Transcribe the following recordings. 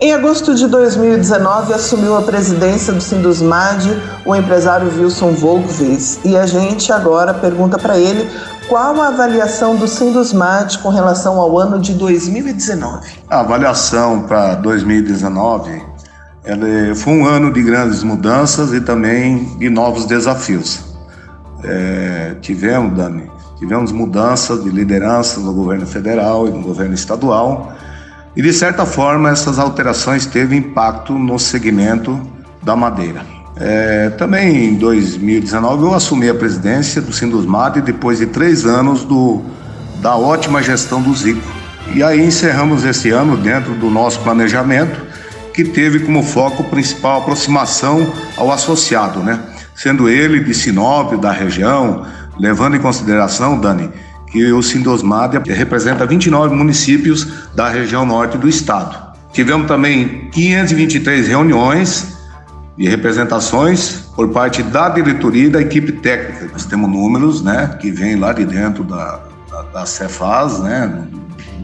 Em agosto de 2019, assumiu a presidência do Sindusmad o empresário Wilson Volkvis. E a gente agora pergunta para ele qual a avaliação do Sindusmad com relação ao ano de 2019. A avaliação para 2019 foi um ano de grandes mudanças e também de novos desafios. É, tivemos, Dani, tivemos mudanças de liderança no governo federal e no governo estadual e, de certa forma, essas alterações teve impacto no segmento da madeira. É, também em 2019 eu assumi a presidência do Sindusmad depois de três anos do, da ótima gestão do Zico. E aí encerramos esse ano dentro do nosso planejamento, que teve como foco principal a aproximação ao associado, né? Sendo ele de Sinop, da região, levando em consideração, Dani, que o Sindosmad representa 29 municípios da região norte do estado. Tivemos também 523 reuniões e representações por parte da diretoria e da equipe técnica. Nós temos números né, que vêm lá de dentro da, da, da Cefaz, né,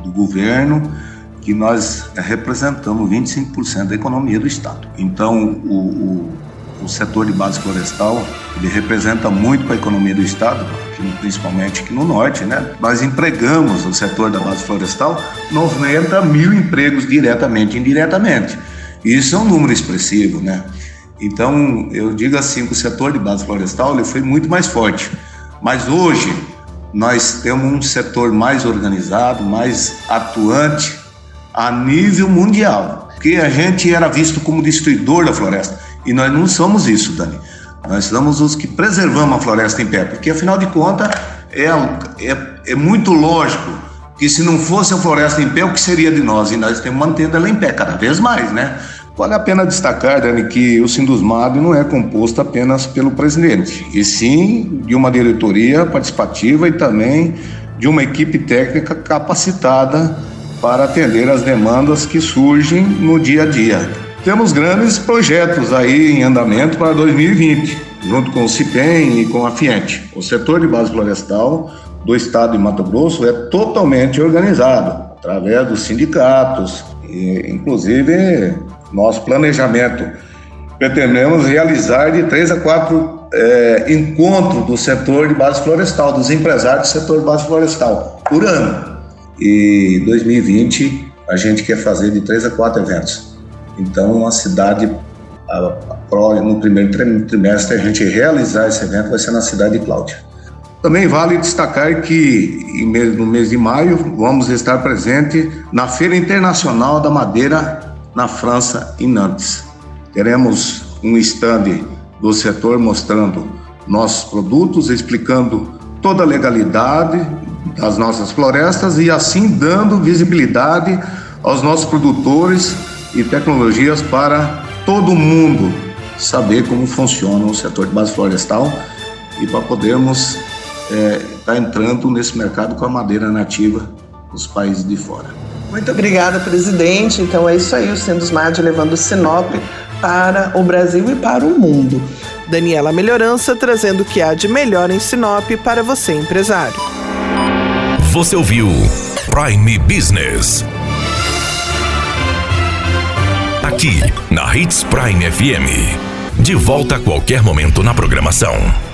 do, governo, que nós representamos 25% da economia do Estado. Então, o, o o setor de base florestal ele representa muito para a economia do estado, principalmente aqui no norte, né? Nós empregamos no setor da base florestal 90 mil empregos diretamente e indiretamente. Isso é um número expressivo, né? Então, eu digo assim, o setor de base florestal ele foi muito mais forte. Mas hoje, nós temos um setor mais organizado, mais atuante a nível mundial. Porque a gente era visto como destruidor da floresta. E nós não somos isso, Dani. Nós somos os que preservamos a floresta em pé, porque afinal de contas é, é, é muito lógico que se não fosse a floresta em pé, o que seria de nós? E nós temos mantendo ela em pé cada vez mais, né? Vale a pena destacar, Dani, que o Sindusmab não é composto apenas pelo presidente, e sim de uma diretoria participativa e também de uma equipe técnica capacitada para atender as demandas que surgem no dia a dia. Temos grandes projetos aí em andamento para 2020, junto com o CIPEM e com a FIENTE. O setor de base florestal do estado de Mato Grosso é totalmente organizado através dos sindicatos, e, inclusive nosso planejamento. Pretendemos realizar de três a quatro é, encontros do setor de base florestal, dos empresários do setor de base florestal, por ano. E 2020 a gente quer fazer de três a quatro eventos. Então, a cidade, no primeiro trimestre, a gente realizar esse evento vai ser na cidade de Cláudia. Também vale destacar que no mês de maio vamos estar presente na Feira Internacional da Madeira na França, em Nantes. Teremos um stand do setor mostrando nossos produtos, explicando toda a legalidade das nossas florestas e assim dando visibilidade aos nossos produtores e tecnologias para todo mundo saber como funciona o setor de base florestal e para podermos estar é, tá entrando nesse mercado com a madeira nativa dos países de fora. Muito obrigada, presidente. Então é isso aí, o Sindusmad levando o Sinop para o Brasil e para o mundo. Daniela Melhorança trazendo o que há de melhor em Sinop para você, empresário. Você ouviu Prime Business aqui na Hits Prime FM. De volta a qualquer momento na programação.